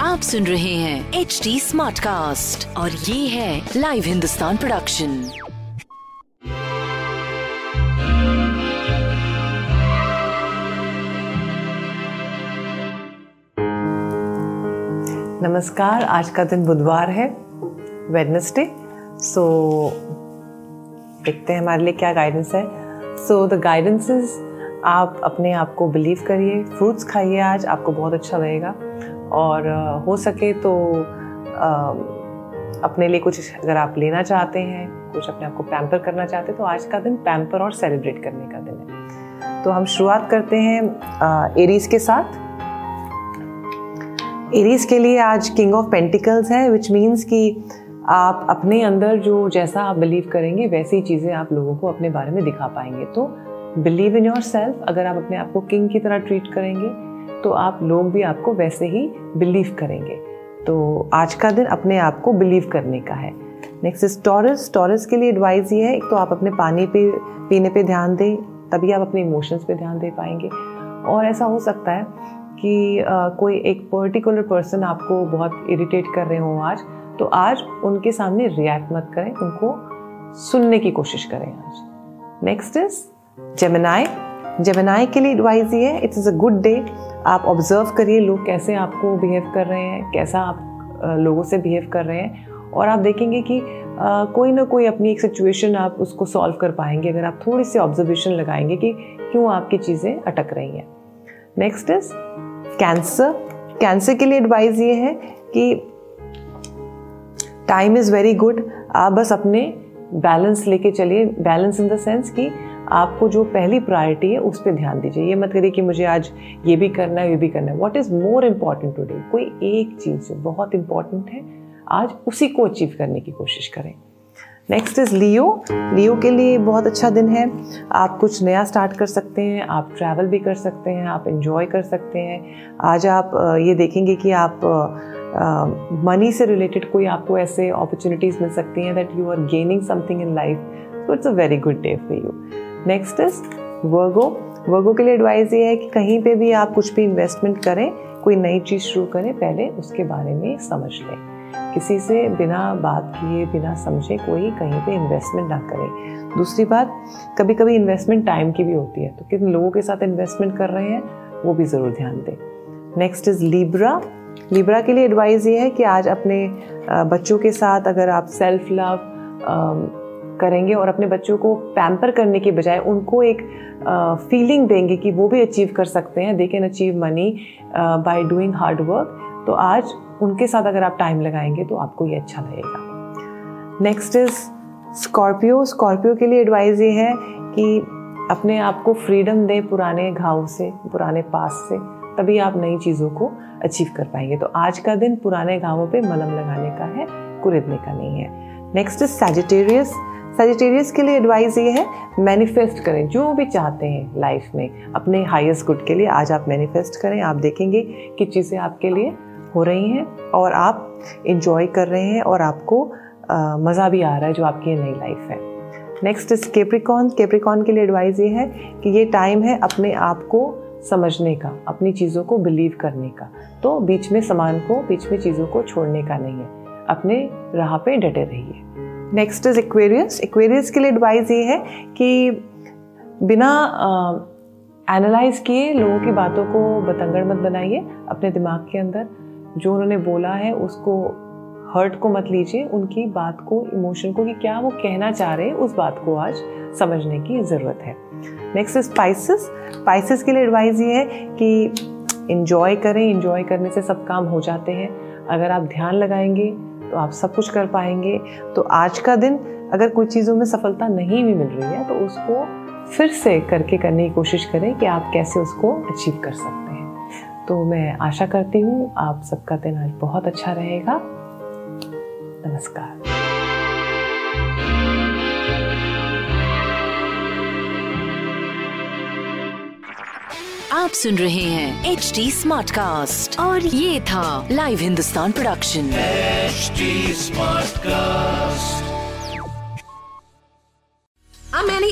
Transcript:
आप सुन रहे हैं एच डी स्मार्ट कास्ट और ये है लाइव हिंदुस्तान प्रोडक्शन नमस्कार आज का दिन बुधवार है वेडनेसडे सो देखते हैं हमारे लिए क्या गाइडेंस है. सो द गाइडेंस इज़ आप अपने आप को बिलीव करिए फ्रूट्स खाइए आज आपको बहुत अच्छा लगेगा। और हो सके तो uh, अपने लिए कुछ अगर आप लेना चाहते हैं कुछ अपने आप को पैम्पर करना चाहते हैं तो आज का दिन पैम्पर और सेलिब्रेट करने का दिन है। तो हम शुरुआत करते हैं एरीज के साथ। एरीज के लिए आज किंग ऑफ़ पेंटिकल्स है विच मीन्स कि आप अपने अंदर जो जैसा आप बिलीव करेंगे वैसी चीज़ें आप लोगों को अपने बारे में दिखा पाएँगे। तो बिलीव इन योर सेल्फ अगर आप अपने आप को किंग की तरह ट्रीट करेंगे तो आप लोग भी आपको वैसे ही बिलीव करेंगे। तो आज का दिन अपने आप को बिलीव करने का है। नेक्स्ट इज़ टॉरस टॉरस के लिए एडवाइस ये है एक तो आप अपने पानी पे पीने पे ध्यान दें तभी आप अपने इमोशंस पे ध्यान दे पाएँगे। और ऐसा हो सकता है कि आ, कोई एक पर्टिकुलर पर्सन आपको बहुत इरिटेट कर रहे हो आज तो आज उनके सामने रिएक्ट मत करें उनको सुनने की कोशिश करें आज। नेक्स्ट इज़ जेमिनाई जेमिनाई के लिए एडवाइस ये it's is a good day आप ऑब्ज़र्व करिए लोग कैसे आपको बिहेव कर रहे हैं कैसा आप लोगों से बिहेव कर रहे हैं। और आप देखेंगे कि आ, कोई ना कोई अपनी एक सिचुएशन आप उसको सॉल्व कर पाएँगे। अगर आप थोड़ी सी ऑब्जर्वेशन लगाएँगे कि क्यों आपकी चीज़ें अटक रही हैं। नेक्स्ट इज़ कैंसर कैंसर के लिए एडवाइस ये है कि टाइम इज़ वेरी गुड आप बस अपने बैलेंस लेके चलिए बैलेंस इन द सेंस कि आपको जो पहली प्रायोरिटी है, उस पर ध्यान दीजिए। ये मत करिए कि मुझे आज ये भी करना है, ये भी करना है। What is more important today कोई एक चीज़ बहुत इंपॉर्टेंट है, आज उसी को अचीव करने की कोशिश करें। नेक्स्ट इज़ लियो लियो के लिए बहुत अच्छा दिन है. आप कुछ नया स्टार्ट कर सकते हैं, आप ट्रैवल भी कर सकते हैं, आप इन्जॉय कर सकते हैं. आज आप ये देखेंगे कि आप मनी से रिलेटेड कोई आपको ऐसे अपॉर्चुनिटीज़ मिल सकती हैं that you are gaining something in life so it's a very good day for you next is Virgo Virgo के लिए एडवाइस ये है कि कहीं पे भी आप कुछ भी इन्वेस्टमेंट करें, कोई नई चीज़ शुरू करें, पहले उसके बारे में समझ लें. किसी से बिना बात किए, बिना समझे कोई कहीं पे इन्वेस्टमेंट ना करे। दूसरी बात कभी कभी इन्वेस्टमेंट टाइम की भी होती है तो किन लोगों के साथ इन्वेस्टमेंट कर रहे हैं, वो भी ज़रूर ध्यान दें। नेक्स्ट इज़ लीब्रा लीब्रा के लिए एडवाइस ये है कि आज अपने बच्चों के साथ अगर आप सेल्फ लव करेंगे और अपने बच्चों को पैम्पर करने के बजाय उनको एक फीलिंग देंगे कि वो भी अचीव कर सकते हैं they can achieve money by doing hard work तो आज उनके साथ अगर आप टाइम लगाएँगे तो आपको ये अच्छा लगेगा। नेक्स्ट इज़ स्कॉर्पियो स्कॉर्पियो के लिए एडवाइस ये है कि अपने आप को फ्रीडम दें पुराने घाव से, पुराने पास से, तभी आप नई चीज़ों को अचीव कर पाएँगे। तो आज का दिन पुराने घावों पे मलम लगाने का है, कुरेदने का नहीं है। नेक्स्ट इज़ सैजिटेरियस सजिटेरियस के लिए एडवाइस ये है मैनिफेस्ट करें, जो भी चाहते हैं लाइफ में, अपने हाईएस्ट गुड के लिए आज आप मैनिफेस्ट करें। आप देखेंगे कि चीज़ें आपके लिए हो रही हैं और आप इंजॉय कर रहे हैं और आपको मज़ा भी आ रहा है जो आपकी नई लाइफ है। नेक्स्ट इज़ केप्रिकॉन केप्रिकॉन के लिए एडवाइस ये है कि ये टाइम है अपने आप को समझने का, अपनी चीज़ों को बिलीव करने का। तो बीच में सामान को, बीच में चीज़ों को छोड़ने का नहीं है। अपने राह पे डटे रहिए। नेक्स्ट इज़ एक्वेरियस एक्वेरियस के लिए एडवाइस ये है कि बिना एनालाइज किए लोगों की बातों को बतंगड़ मत बनाइए अपने दिमाग के अंदर। जो उन्होंने बोला है, उसको हर्ट को मत लीजिए। उनकी बात को इमोशन को कि क्या वो कहना चाह रहे हैं, उस बात को आज समझने की ज़रूरत है। नेक्स्ट स्पाइसेस स्पाइसेस के लिए एडवाइस ये है कि इंजॉय करें। इंजॉय करने से सब काम हो जाते हैं। अगर आप ध्यान लगाएँगे तो आप सब कुछ कर पाएँगे। तो आज का दिन, अगर कुछ चीज़ों में सफलता नहीं भी मिल रही है तो उसको फिर से करके करने की कोशिश करें कि आप कैसे उसको अचीव कर सकते हैं। तो मैं आशा करती हूँ आप सबका दिन आज बहुत अच्छा रहेगा। नमस्कार। आप सुन रहे हैं एच डी स्मार्ट कास्ट और ये था live Hindustan production smart cast